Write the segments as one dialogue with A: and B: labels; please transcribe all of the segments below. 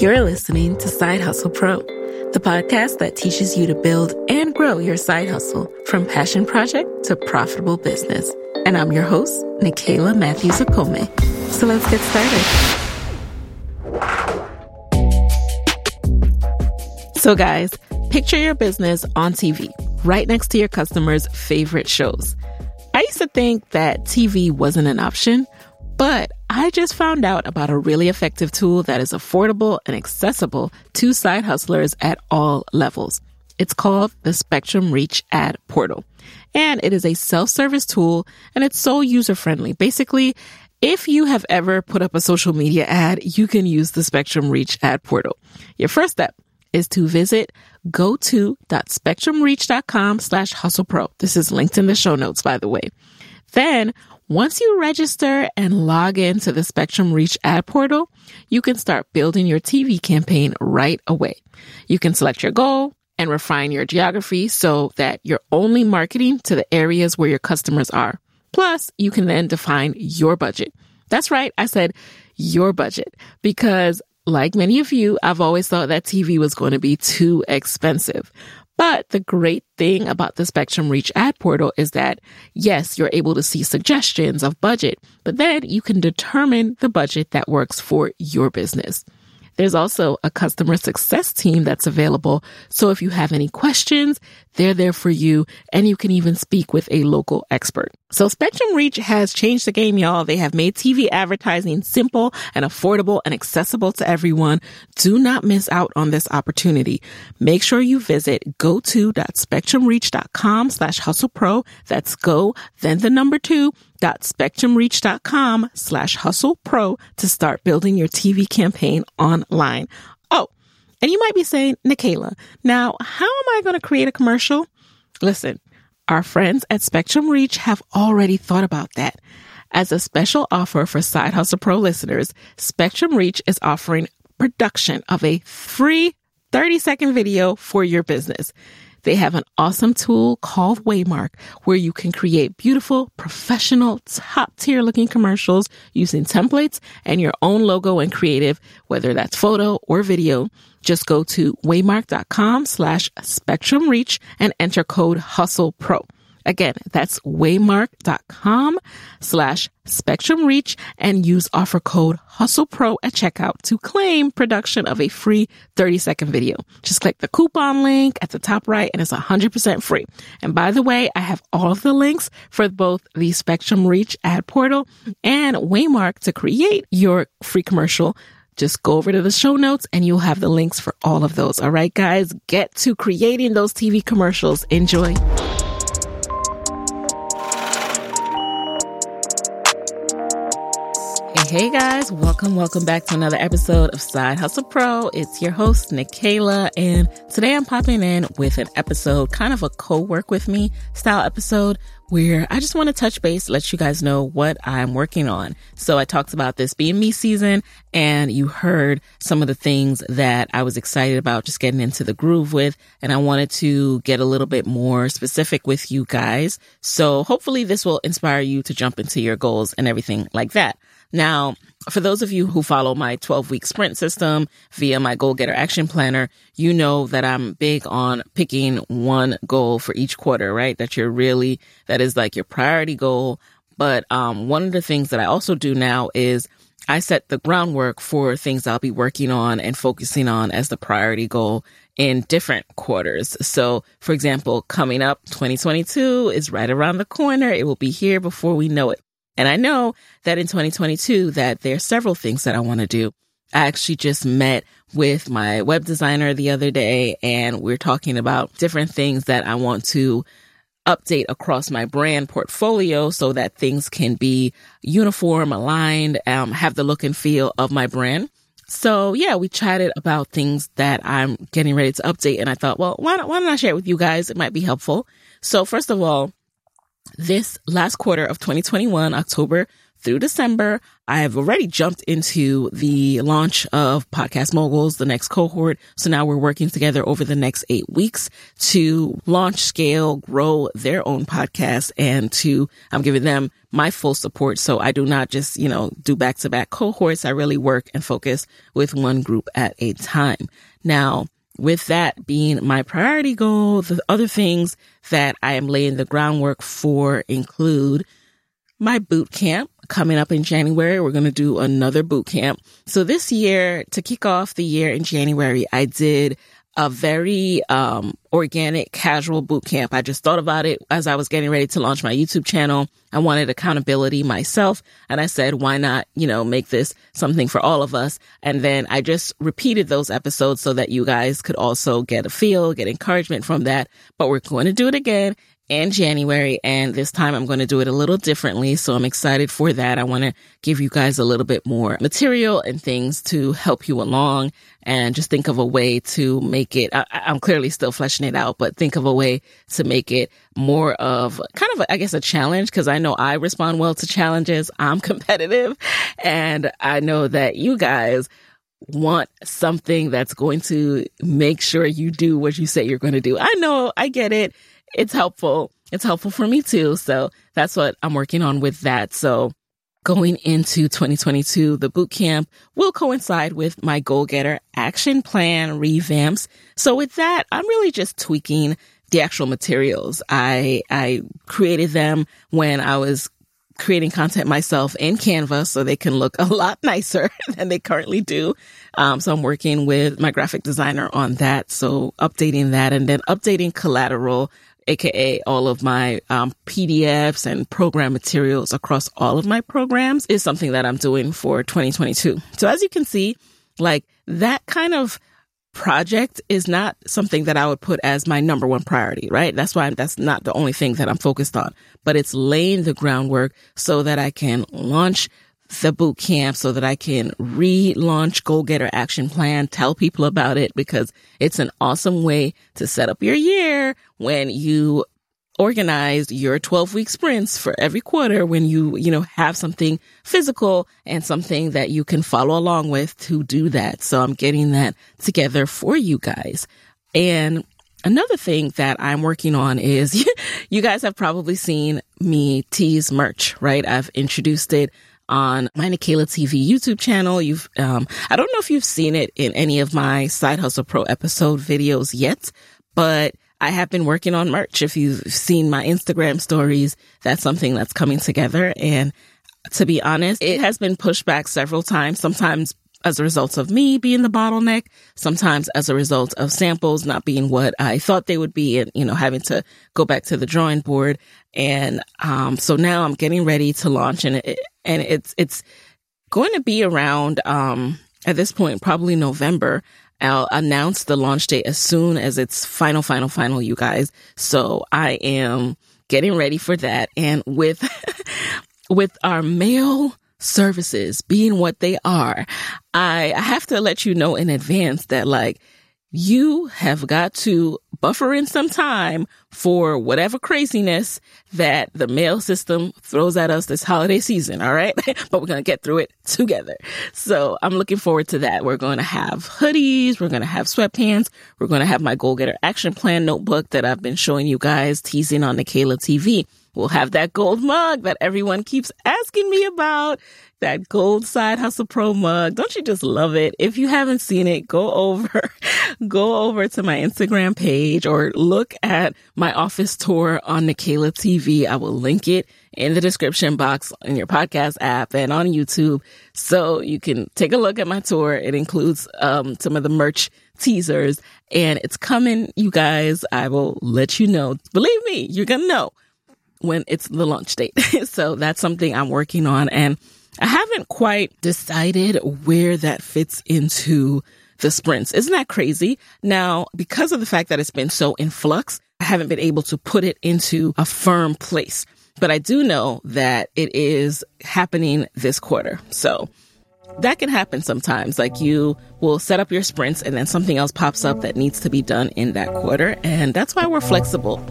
A: You're listening to Side Hustle Pro, the podcast that teaches you to build and grow your side hustle from passion project to profitable business. And I'm your host, Nicaila Matthews Okome. So let's get started. So, guys, picture your business on TV, right next to your customers' favorite shows. I used to think that TV wasn't an option, but I just found out about a really effective tool that is affordable and accessible to side hustlers at all levels. It's called the Spectrum Reach Ad Portal. And it is a self service tool and it's so user friendly. Basically, if you have ever put up a social media ad, you can use the Spectrum Reach Ad Portal. Your first step is to visit go2.spectrumreach.com slash hustlepro. This is linked in the show notes, by the way. Then once you register and log into the Spectrum Reach ad portal, you can start building your TV campaign right away. You can select your goal and refine your geography so that you're only marketing to the areas where your customers are. Plus, you can then define your budget. That's right. I said your budget because like many of you, I've always thought that TV was going to be too expensive. But the great thing about the Spectrum Reach ad portal is that, yes, you're able to see suggestions of budget, but then you can determine the budget that works for your business. There's also a customer success team that's available. So if you have any questions, they're there for you and you can even speak with a local expert. So Spectrum Reach has changed the game, y'all. They have made TV advertising simple and affordable and accessible to everyone. Do not miss out on this opportunity. Make sure you visit go2.spectrumreach.com slash hustle pro. That's go, then the number two dot spectrumreach.com slash hustle pro to start building your TV campaign online. Oh, and you might be saying, Nicaila, now how am I going to create a commercial? Listen, our friends at Spectrum Reach have already thought about that. As a special offer for Side Hustle Pro listeners, Spectrum Reach is offering production of a free 30 second video for your business. They have an awesome tool called Waymark where you can create beautiful, professional, top tier looking commercials using templates and your own logo and creative, whether that's photo or video. Just go to waymark.com slash spectrum reach and enter code hustle pro. Again, that's waymark.com slash spectrum reach and use offer code hustle pro at checkout to claim production of a free 30 second video. Just click the coupon link at the top right and it's 100% free. And by the way, I have all of the links for both the Spectrum Reach ad portal and Waymark to create your free commercial just go over to the show notes and you'll have the links for all of those. All right, guys, get to creating those TV commercials. Enjoy. Hey, guys, welcome, welcome back to another episode of Side Hustle Pro. It's your host, Nicaila, and today I'm popping in with an episode, kind of a co-work with me style episode where I just want to touch base, let you guys know what I'm working on. So I talked about this being me season and you heard some of the things that I was excited about just getting into the groove with. And I wanted to get a little bit more specific with you guys. So hopefully this will inspire you to jump into your goals and everything like that. Now, for those of you who follow my 12 week sprint system via my goal getter action planner, you know that I'm big on picking one goal for each quarter, right? That you're really, that is like your priority goal. But, um, one of the things that I also do now is I set the groundwork for things I'll be working on and focusing on as the priority goal in different quarters. So, for example, coming up 2022 is right around the corner. It will be here before we know it. And I know that in 2022 that there are several things that I want to do. I actually just met with my web designer the other day and we're talking about different things that I want to update across my brand portfolio so that things can be uniform, aligned, um, have the look and feel of my brand. So yeah, we chatted about things that I'm getting ready to update. And I thought, well, why don't, why don't I share it with you guys? It might be helpful. So first of all, this last quarter of 2021, October through December. I have already jumped into the launch of Podcast Moguls, the next cohort. So now we're working together over the next eight weeks to launch, scale, grow their own podcast and to, I'm giving them my full support. So I do not just, you know, do back to back cohorts. I really work and focus with one group at a time. Now, with that being my priority goal, the other things that I am laying the groundwork for include my boot camp coming up in January. We're going to do another boot camp. So this year, to kick off the year in January, I did a very um, organic, casual boot camp. I just thought about it as I was getting ready to launch my YouTube channel. I wanted accountability myself. And I said, why not, you know, make this something for all of us? And then I just repeated those episodes so that you guys could also get a feel, get encouragement from that. But we're going to do it again and January. And this time I'm going to do it a little differently. So I'm excited for that. I want to give you guys a little bit more material and things to help you along and just think of a way to make it. I, am clearly still fleshing it out, but think of a way to make it more of kind of, a, I guess, a challenge because I know I respond well to challenges. I'm competitive and I know that you guys want something that's going to make sure you do what you say you're going to do. I know, I get it it's helpful. It's helpful for me too. So that's what I'm working on with that. So going into 2022, the boot camp will coincide with my goal getter action plan revamps. So with that, I'm really just tweaking the actual materials. I, I created them when I was creating content myself in Canva so they can look a lot nicer than they currently do. Um, so I'm working with my graphic designer on that. So updating that and then updating collateral aka all of my um, PDFs and program materials across all of my programs, is something that I'm doing for 2022. So as you can see, like that kind of project is not something that I would put as my number one priority, right? That's why that's not the only thing that I'm focused on, but it's laying the groundwork so that I can launch the boot camp so that I can relaunch Goal Getter Action Plan, tell people about it because it's an awesome way to set up your year when you organize your 12 week sprints for every quarter when you, you know, have something physical and something that you can follow along with to do that. So I'm getting that together for you guys. And Another thing that I'm working on is you guys have probably seen me tease merch, right? I've introduced it on my Nicaila TV YouTube channel. You've, um, I don't know if you've seen it in any of my Side Hustle Pro episode videos yet, but I have been working on merch. If you've seen my Instagram stories, that's something that's coming together. And to be honest, it has been pushed back several times, sometimes as a result of me being the bottleneck, sometimes as a result of samples not being what I thought they would be and, you know, having to go back to the drawing board. And, um, so now I'm getting ready to launch and it, and it's, it's going to be around, um, at this point, probably November. I'll announce the launch date as soon as it's final, final, final, you guys. So I am getting ready for that. And with, with our mail services being what they are, I, I have to let you know in advance that like you have got to buffer in some time for whatever craziness that the mail system throws at us this holiday season. All right. but we're going to get through it together. So I'm looking forward to that. We're going to have hoodies. We're going to have sweatpants. We're going to have my goal getter action plan notebook that I've been showing you guys teasing on Nicaila TV. We'll have that gold mug that everyone keeps asking me about that gold side hustle pro mug. Don't you just love it? If you haven't seen it, go over, go over to my Instagram page or look at my office tour on Nicaila TV. I will link it in the description box in your podcast app and on YouTube. So you can take a look at my tour. It includes, um, some of the merch teasers and it's coming, you guys. I will let you know. Believe me, you're going to know when it's the launch date. so that's something I'm working on and I haven't quite decided where that fits into the sprints. Isn't that crazy? Now, because of the fact that it's been so in flux, I haven't been able to put it into a firm place. But I do know that it is happening this quarter. So that can happen sometimes. Like you will set up your sprints and then something else pops up that needs to be done in that quarter. And that's why we're flexible.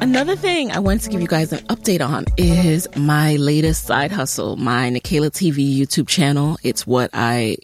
A: Another thing I want to give you guys an update on is my latest side hustle, my Nicaila TV YouTube channel. It's what I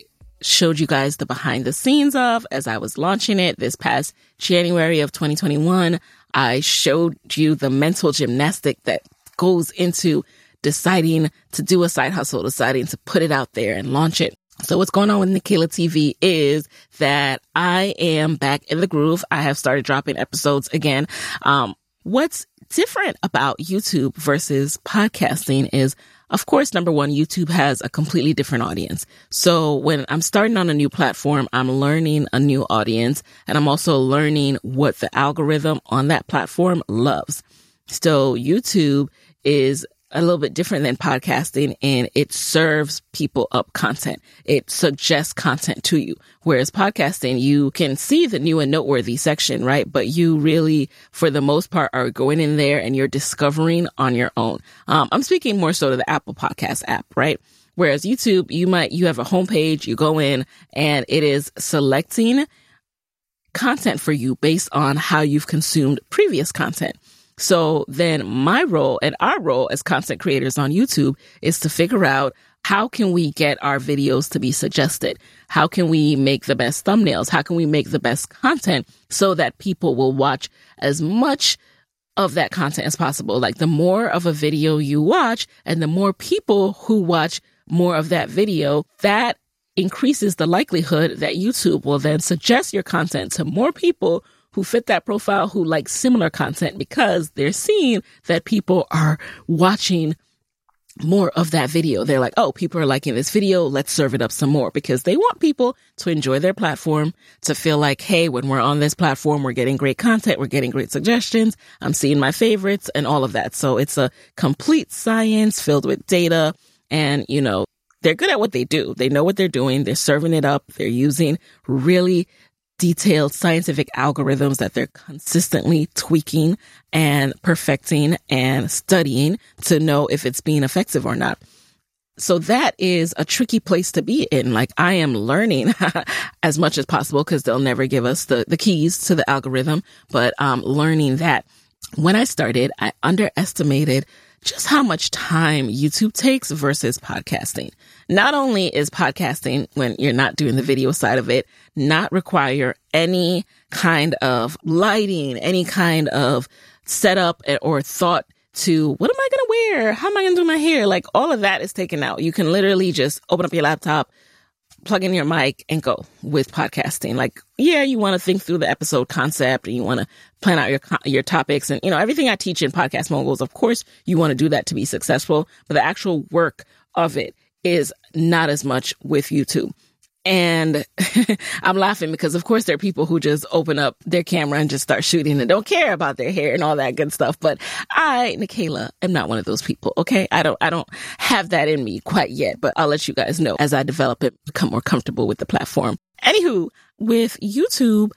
A: showed you guys the behind the scenes of as I was launching it this past January of 2021. I showed you the mental gymnastic that goes into deciding to do a side hustle, deciding to put it out there and launch it. So what's going on with Nicaila TV is that I am back in the groove. I have started dropping episodes again. Um, what's different about YouTube versus podcasting is of course, number one, YouTube has a completely different audience. So when I'm starting on a new platform, I'm learning a new audience and I'm also learning what the algorithm on that platform loves. So YouTube is a little bit different than podcasting and it serves people up content. It suggests content to you. Whereas podcasting, you can see the new and noteworthy section, right? But you really, for the most part, are going in there and you're discovering on your own. Um, I'm speaking more so to the Apple podcast app, right? Whereas YouTube, you might, you have a homepage, you go in and it is selecting content for you based on how you've consumed previous content. So then my role and our role as content creators on YouTube is to figure out how can we get our videos to be suggested? How can we make the best thumbnails? How can we make the best content so that people will watch as much of that content as possible? Like the more of a video you watch and the more people who watch more of that video, that increases the likelihood that YouTube will then suggest your content to more people who fit that profile who like similar content because they're seeing that people are watching more of that video. They're like, oh, people are liking this video. Let's serve it up some more because they want people to enjoy their platform, to feel like, hey, when we're on this platform, we're getting great content, we're getting great suggestions, I'm seeing my favorites and all of that. So it's a complete science filled with data and, you know, they're good at what they do. They know what they're doing. They're serving it up. They're using really detailed scientific algorithms that they're consistently tweaking and perfecting and studying to know if it's being effective or not. So that is a tricky place to be in. Like I am learning as much as possible because they'll never give us the, the keys to the algorithm, but um, learning that when I started, I underestimated just how much time YouTube takes versus podcasting. Not only is podcasting, when you're not doing the video side of it, not require any kind of lighting, any kind of setup or thought to what am I going to wear? How am I going to do my hair? Like all of that is taken out. You can literally just open up your laptop, plug in your mic and go with podcasting. Like, yeah, you want to think through the episode concept and you want to plan out your, your topics and, you know, everything I teach in podcast moguls. Of course, you want to do that to be successful, but the actual work of it is not as much with YouTube. And I'm laughing because, of course, there are people who just open up their camera and just start shooting and don't care about their hair and all that good stuff. But I, Nicaila, am not one of those people. Okay. I don't, I don't have that in me quite yet, but I'll let you guys know as I develop it, become more comfortable with the platform. Anywho, with YouTube,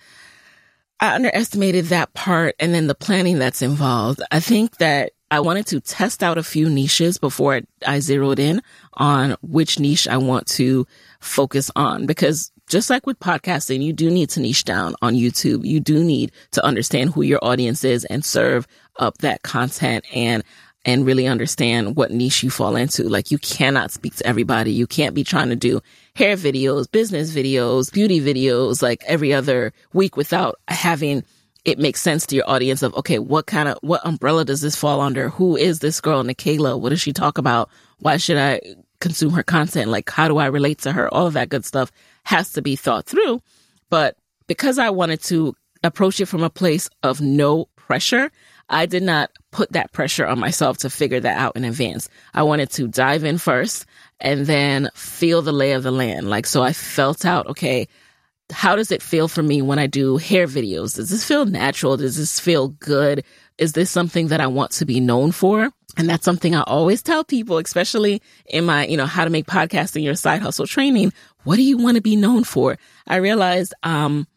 A: I underestimated that part and then the planning that's involved. I think that I wanted to test out a few niches before I zeroed in on which niche I want to focus on because just like with podcasting, you do need to niche down on YouTube. You do need to understand who your audience is and serve up that content and and really understand what niche you fall into. Like you cannot speak to everybody. You can't be trying to do hair videos, business videos, beauty videos like every other week without having it makes sense to your audience of okay, what kind of what umbrella does this fall under? Who is this girl, Nicaila? What does she talk about? Why should I consume her content? Like how do I relate to her? All of that good stuff has to be thought through. But because I wanted to approach it from a place of no pressure, I did not put that pressure on myself to figure that out in advance. I wanted to dive in first and then feel the lay of the land. Like, so I felt out, okay, how does it feel for me when I do hair videos? Does this feel natural? Does this feel good? Is this something that I want to be known for? And that's something I always tell people, especially in my, you know, how to make podcasting your side hustle training. What do you want to be known for? I realized, um,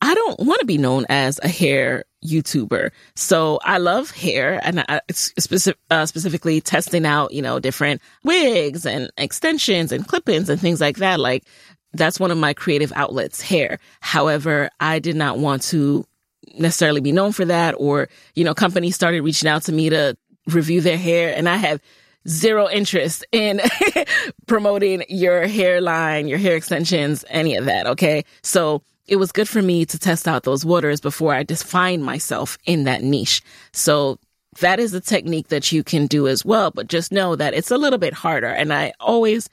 A: I don't want to be known as a hair YouTuber. So I love hair and I, specific, uh, specifically testing out, you know, different wigs and extensions and clip-ins and things like that. Like that's one of my creative outlets, hair. However, I did not want to necessarily be known for that or, you know, companies started reaching out to me to review their hair and I have zero interest in promoting your hairline, your hair extensions, any of that. Okay. So it was good for me to test out those waters before I define myself in that niche. So that is a technique that you can do as well, but just know that it's a little bit harder. And I always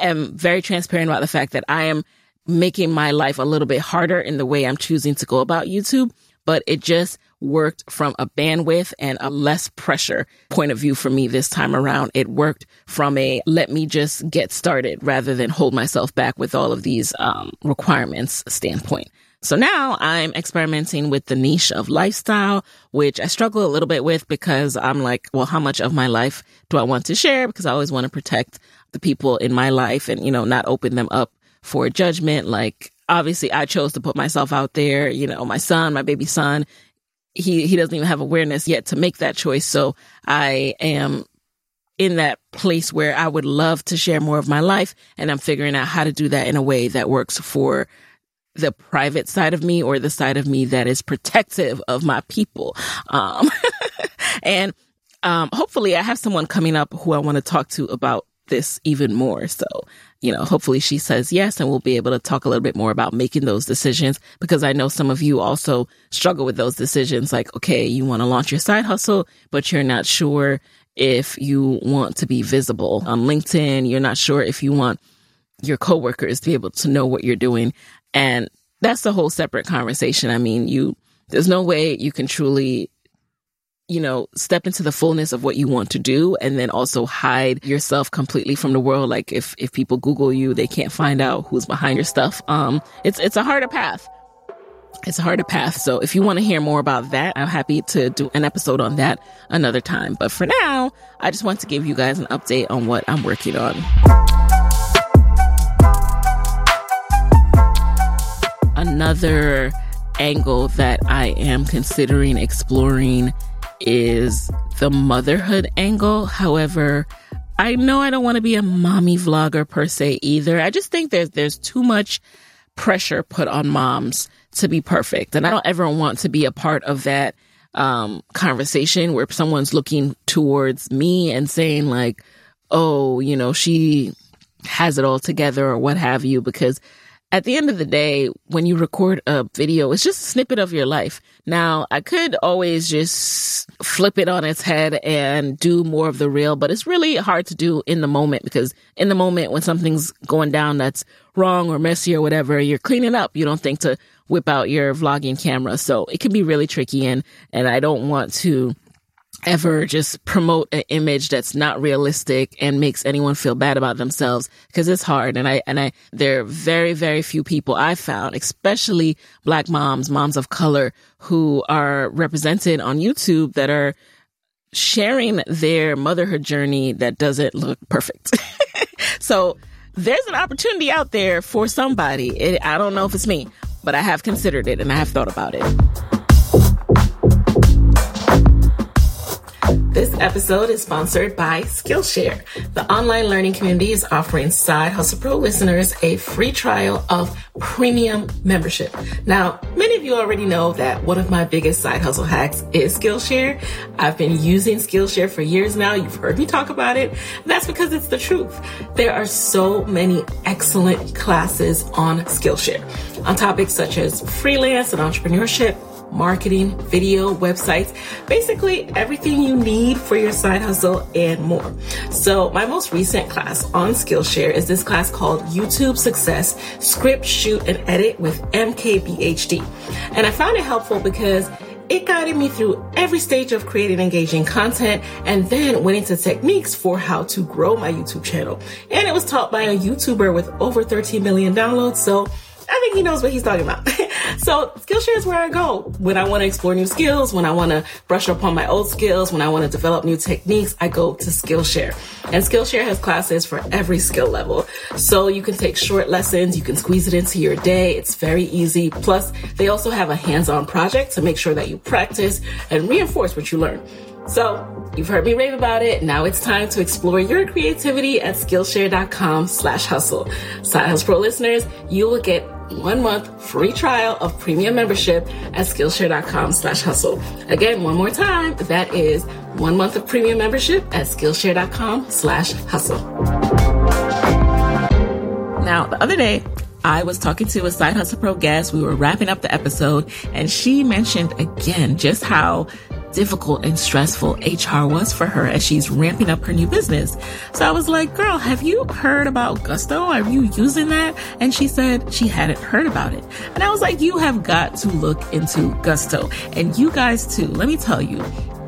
A: am very transparent about the fact that I am making my life a little bit harder in the way I'm choosing to go about YouTube, but it just worked from a bandwidth and a less pressure point of view for me this time around. It worked from a let me just get started rather than hold myself back with all of these um, requirements standpoint. So now I'm experimenting with the niche of lifestyle, which I struggle a little bit with because I'm like, well, how much of my life do I want to share? Because I always want to protect the people in my life and, you know, not open them up for judgment. Like, obviously I chose to put myself out there, you know, my son, my baby son, he, he doesn't even have awareness yet to make that choice. So I am in that place where I would love to share more of my life and I'm figuring out how to do that in a way that works for the private side of me or the side of me that is protective of my people. Um, and um, hopefully, I have someone coming up who I want to talk to about this even more. So, you know, hopefully she says yes, and we'll be able to talk a little bit more about making those decisions because I know some of you also struggle with those decisions. Like, okay, you want to launch your side hustle, but you're not sure if you want to be visible on LinkedIn. You're not sure if you want your coworkers to be able to know what you're doing. And that's a whole separate conversation. I mean, you, there's no way you can truly, you know, step into the fullness of what you want to do and then also hide yourself completely from the world. Like if, if people Google you, they can't find out who's behind your stuff. Um, it's, it's a harder path. It's a harder path. So if you want to hear more about that, I'm happy to do an episode on that another time. But for now, I just want to give you guys an update on what I'm working on. Another angle that I am considering exploring is the motherhood angle. However, I know I don't want to be a mommy vlogger per se either. I just think there's there's too much pressure put on moms to be perfect, and I don't ever want to be a part of that um, conversation where someone's looking towards me and saying like, "Oh, you know, she has it all together" or what have you, because at the end of the day, when you record a video, it's just a snippet of your life. Now, I could always just flip it on its head and do more of the real, but it's really hard to do in the moment because in the moment when something's going down that's wrong or messy or whatever, you're cleaning up. You don't think to whip out your vlogging camera. So it can be really tricky and, and I don't want to ever just promote an image that's not realistic and makes anyone feel bad about themselves? Because it's hard. And i and i there are very very few people i found especially black moms moms of color who are represented on youtube that are sharing their motherhood journey that doesn't look perfect. So there's an opportunity out there for somebody. It, i don't know if it's me but i have considered it and i have thought about it This episode is sponsored by Skillshare. The online learning community is offering Side Hustle Pro listeners a free trial of premium membership. Now, many of you already know that one of my biggest side hustle hacks is Skillshare. I've been using Skillshare for years now. You've heard me talk about it. That's because it's the truth. There are so many excellent classes on Skillshare on topics such as freelance and entrepreneurship marketing, video, websites, basically everything you need for your side hustle and more. So my most recent class on Skillshare is this class called YouTube Success, Script, Shoot, and Edit with MKBHD. And I found it helpful because it guided me through every stage of creating engaging content and then went into techniques for how to grow my YouTube channel. And it was taught by a YouTuber with over 13 million downloads. So I think he knows what he's talking about. so Skillshare is where I go when I want to explore new skills, when I want to brush up on my old skills, when I want to develop new techniques, I go to Skillshare. And Skillshare has classes for every skill level. So you can take short lessons, you can squeeze it into your day. It's very easy. Plus, they also have a hands-on project to make sure that you practice and reinforce what you learn. So you've heard me rave about it. Now it's time to explore your creativity at Skillshare.com slash hustle. Side Hustle Pro listeners, you will get one month free trial of premium membership at Skillshare.com slash hustle. Again, one more time, that is one month of premium membership at Skillshare.com slash hustle. Now, the other day, I was talking to a Side Hustle Pro guest. We were wrapping up the episode, and she mentioned again just how difficult and stressful HR was for her as she's ramping up her new business. So I was like, girl, have you heard about Gusto? Are you using that? And she said she hadn't heard about it. And I was like, you have got to look into Gusto. And you guys too. Let me tell you,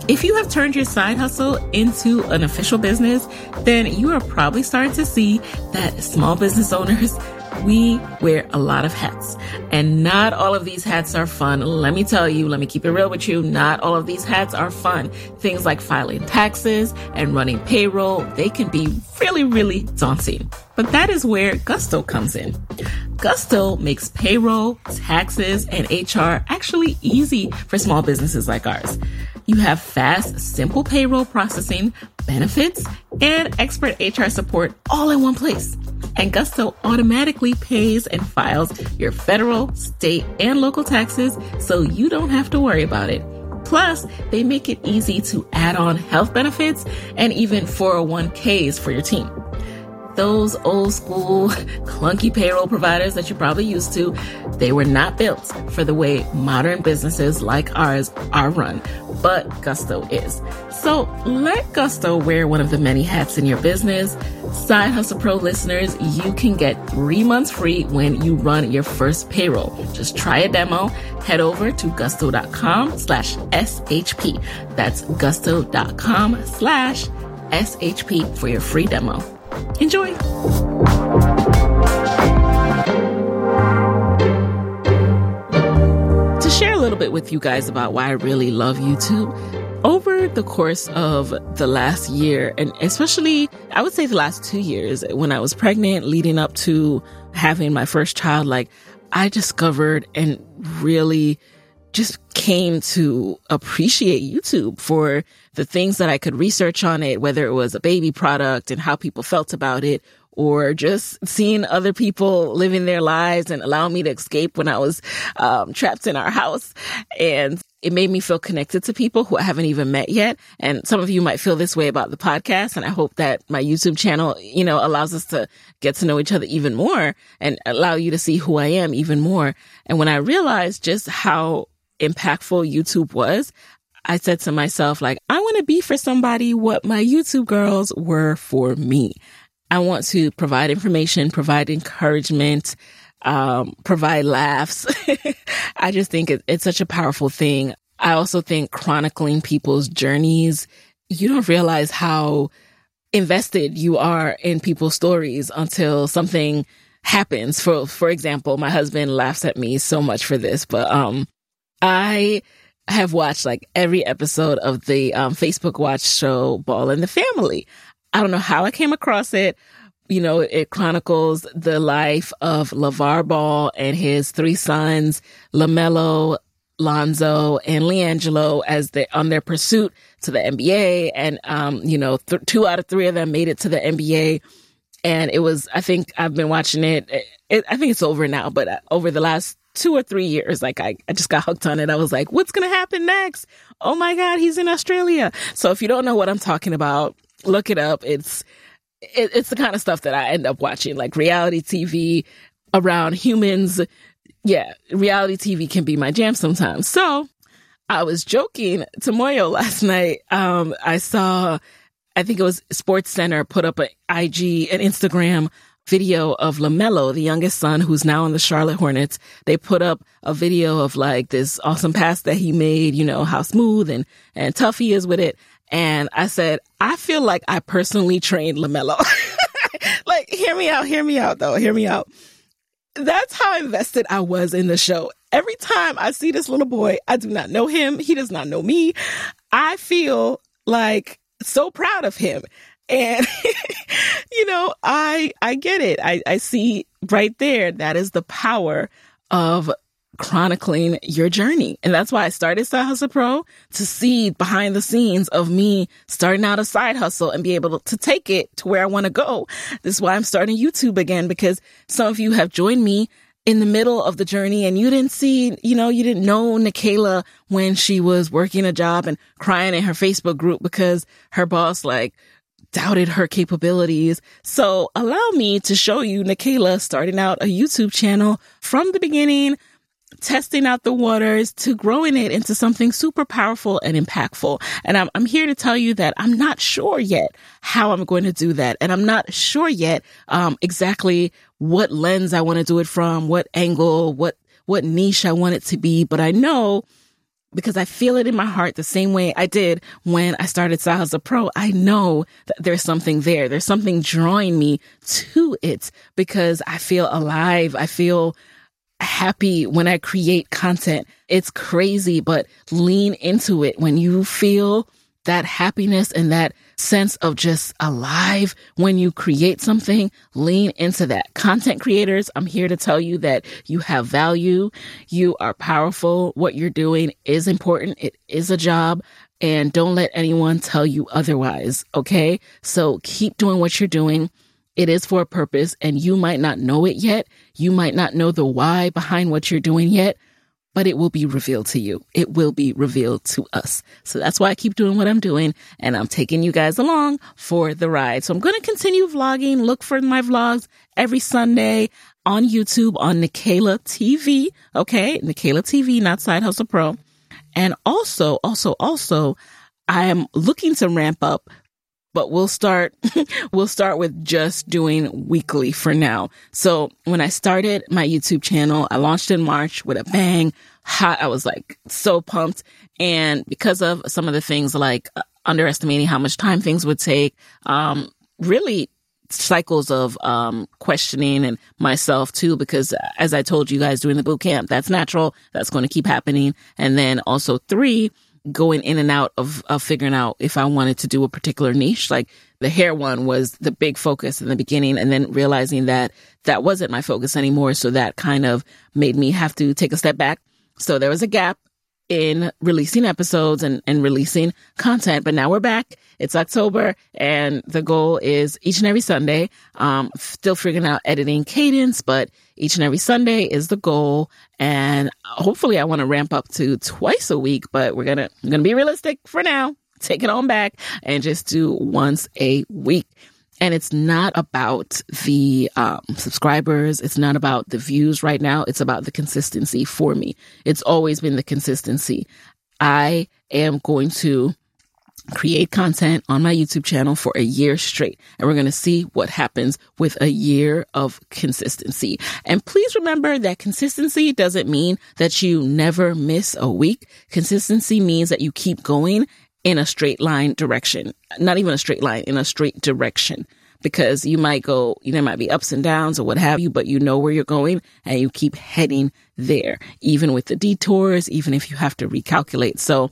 A: if you have turned your side hustle into an official business, then you are probably starting to see that small business owners we wear a lot of hats and not all of these hats are fun. Let me tell you, let me keep it real with you. Not all of these hats are fun. Things like filing taxes and running payroll, they can be really, really daunting. But that is where Gusto comes in. Gusto makes payroll, taxes, and HR actually easy for small businesses like ours. You have fast, simple payroll processing, benefits, and expert HR support all in one place. And Gusto automatically pays and files your federal, state, and local taxes so you don't have to worry about it. Plus, they make it easy to add on health benefits and even 401ks for your team those old school clunky payroll providers that you're probably used to, they were not built for the way modern businesses like ours are run, but Gusto is. So let Gusto wear one of the many hats in your business. Side Hustle Pro listeners, you can get three months free when you run your first payroll. Just try a demo. Head over to gusto.com slash SHP. That's gusto.com slash SHP for your free demo. Enjoy! To share a little bit with you guys about why I really love YouTube, over the course of the last year, and especially I would say the last two years, when I was pregnant, leading up to having my first child, like I discovered and really just came to appreciate YouTube for the things that I could research on it, whether it was a baby product and how people felt about it, or just seeing other people living their lives and allowing me to escape when I was um, trapped in our house. And it made me feel connected to people who I haven't even met yet. And some of you might feel this way about the podcast. And I hope that my YouTube channel, you know, allows us to get to know each other even more and allow you to see who I am even more. And when I realized just how impactful YouTube was, I said to myself, like, I want to be for somebody what my YouTube girls were for me. I want to provide information, provide encouragement, um, provide laughs. I just think it, it's such a powerful thing. I also think chronicling people's journeys, you don't realize how invested you are in people's stories until something happens. For, for example, my husband laughs at me so much for this, but, um, I have watched like every episode of the um, Facebook Watch show Ball in the Family. I don't know how I came across it. You know, it chronicles the life of LaVar Ball and his three sons, LaMelo, Lonzo, and LiAngelo as they on their pursuit to the NBA. And, um, you know, th- two out of three of them made it to the NBA. And it was, I think I've been watching it. it I think it's over now, but uh, over the last two or three years, like I, I just got hooked on it. I was like, what's going to happen next? Oh my God, he's in Australia. So if you don't know what I'm talking about, look it up. It's, it, it's the kind of stuff that I end up watching, like reality TV around humans. Yeah, reality TV can be my jam sometimes. So I was joking to Moyo last night. Um, I saw, I think it was Sports Center put up an IG an Instagram video of LaMelo, the youngest son who's now in the Charlotte Hornets. They put up a video of like this awesome pass that he made, you know, how smooth and, and tough he is with it. And I said, I feel like I personally trained LaMelo. like, hear me out, hear me out though, hear me out. That's how invested I was in the show. Every time I see this little boy, I do not know him. He does not know me. I feel like so proud of him. And, you know, I, I get it. I, I see right there. That is the power of chronicling your journey. And that's why I started Side Hustle Pro to see behind the scenes of me starting out a side hustle and be able to take it to where I want to go. This is why I'm starting YouTube again because some of you have joined me in the middle of the journey and you didn't see, you know, you didn't know Nicaila when she was working a job and crying in her Facebook group because her boss like doubted her capabilities. So allow me to show you Nicaila starting out a YouTube channel from the beginning testing out the waters to growing it into something super powerful and impactful. And I'm, I'm here to tell you that I'm not sure yet how I'm going to do that. And I'm not sure yet, um, exactly what lens I want to do it from, what angle, what, what niche I want it to be. But I know because I feel it in my heart the same way I did when I started Hustle Pro. I know that there's something there. There's something drawing me to it because I feel alive. I feel happy when I create content. It's crazy, but lean into it when you feel that happiness and that sense of just alive when you create something, lean into that. Content creators, I'm here to tell you that you have value. You are powerful. What you're doing is important. It is a job and don't let anyone tell you otherwise. Okay. So keep doing what you're doing. It is for a purpose and you might not know it yet. You might not know the why behind what you're doing yet, but it will be revealed to you. It will be revealed to us. So that's why I keep doing what I'm doing and I'm taking you guys along for the ride. So I'm going to continue vlogging. Look for my vlogs every Sunday on YouTube on Nicaila TV. Okay. Nicaila TV, not Side Hustle Pro. And also, also, also, I am looking to ramp up but we'll start we'll start with just doing weekly for now. So when I started my YouTube channel, I launched in March with a bang. Hot, I was like so pumped and because of some of the things like uh, underestimating how much time things would take, um really cycles of um, questioning and myself too, because as I told you guys during the boot camp, that's natural. That's going to keep happening. And then also three, going in and out of, of figuring out if I wanted to do a particular niche. Like the hair one was the big focus in the beginning and then realizing that that wasn't my focus anymore. So that kind of made me have to take a step back. So there was a gap in releasing episodes and, and releasing content. But now we're back. It's October and the goal is each and every Sunday. Um, still figuring out editing cadence, but each and every Sunday is the goal. And hopefully I want to ramp up to twice a week, but we're going to, going to be realistic for now. Take it on back and just do once a week. And it's not about the um, subscribers. It's not about the views right now. It's about the consistency for me. It's always been the consistency. I am going to create content on my YouTube channel for a year straight. And we're going to see what happens with a year of consistency. And please remember that consistency doesn't mean that you never miss a week. Consistency means that you keep going in a straight line direction, not even a straight line, in a straight direction. Because you might go, you know, there might be ups and downs or what have you, but you know where you're going and you keep heading there, even with the detours, even if you have to recalculate. So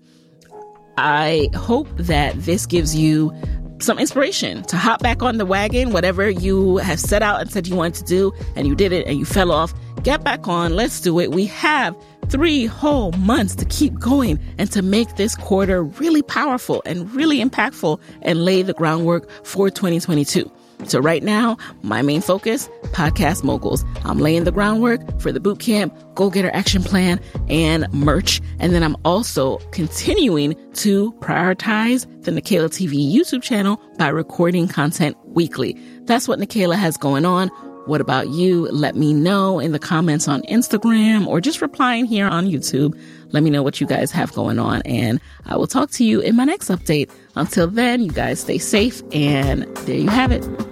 A: I hope that this gives you some inspiration to hop back on the wagon, whatever you have set out and said you wanted to do, and you did it and you fell off. Get back on. Let's do it. We have three whole months to keep going and to make this quarter really powerful and really impactful and lay the groundwork for 2022. So right now, my main focus, podcast moguls. I'm laying the groundwork for the boot camp, go getter action plan and merch. And then I'm also continuing to prioritize the Nicaila TV YouTube channel by recording content weekly. That's what Nicaila has going on. What about you? Let me know in the comments on Instagram or just replying here on YouTube. Let me know what you guys have going on and I will talk to you in my next update. Until then, you guys stay safe and there you have it.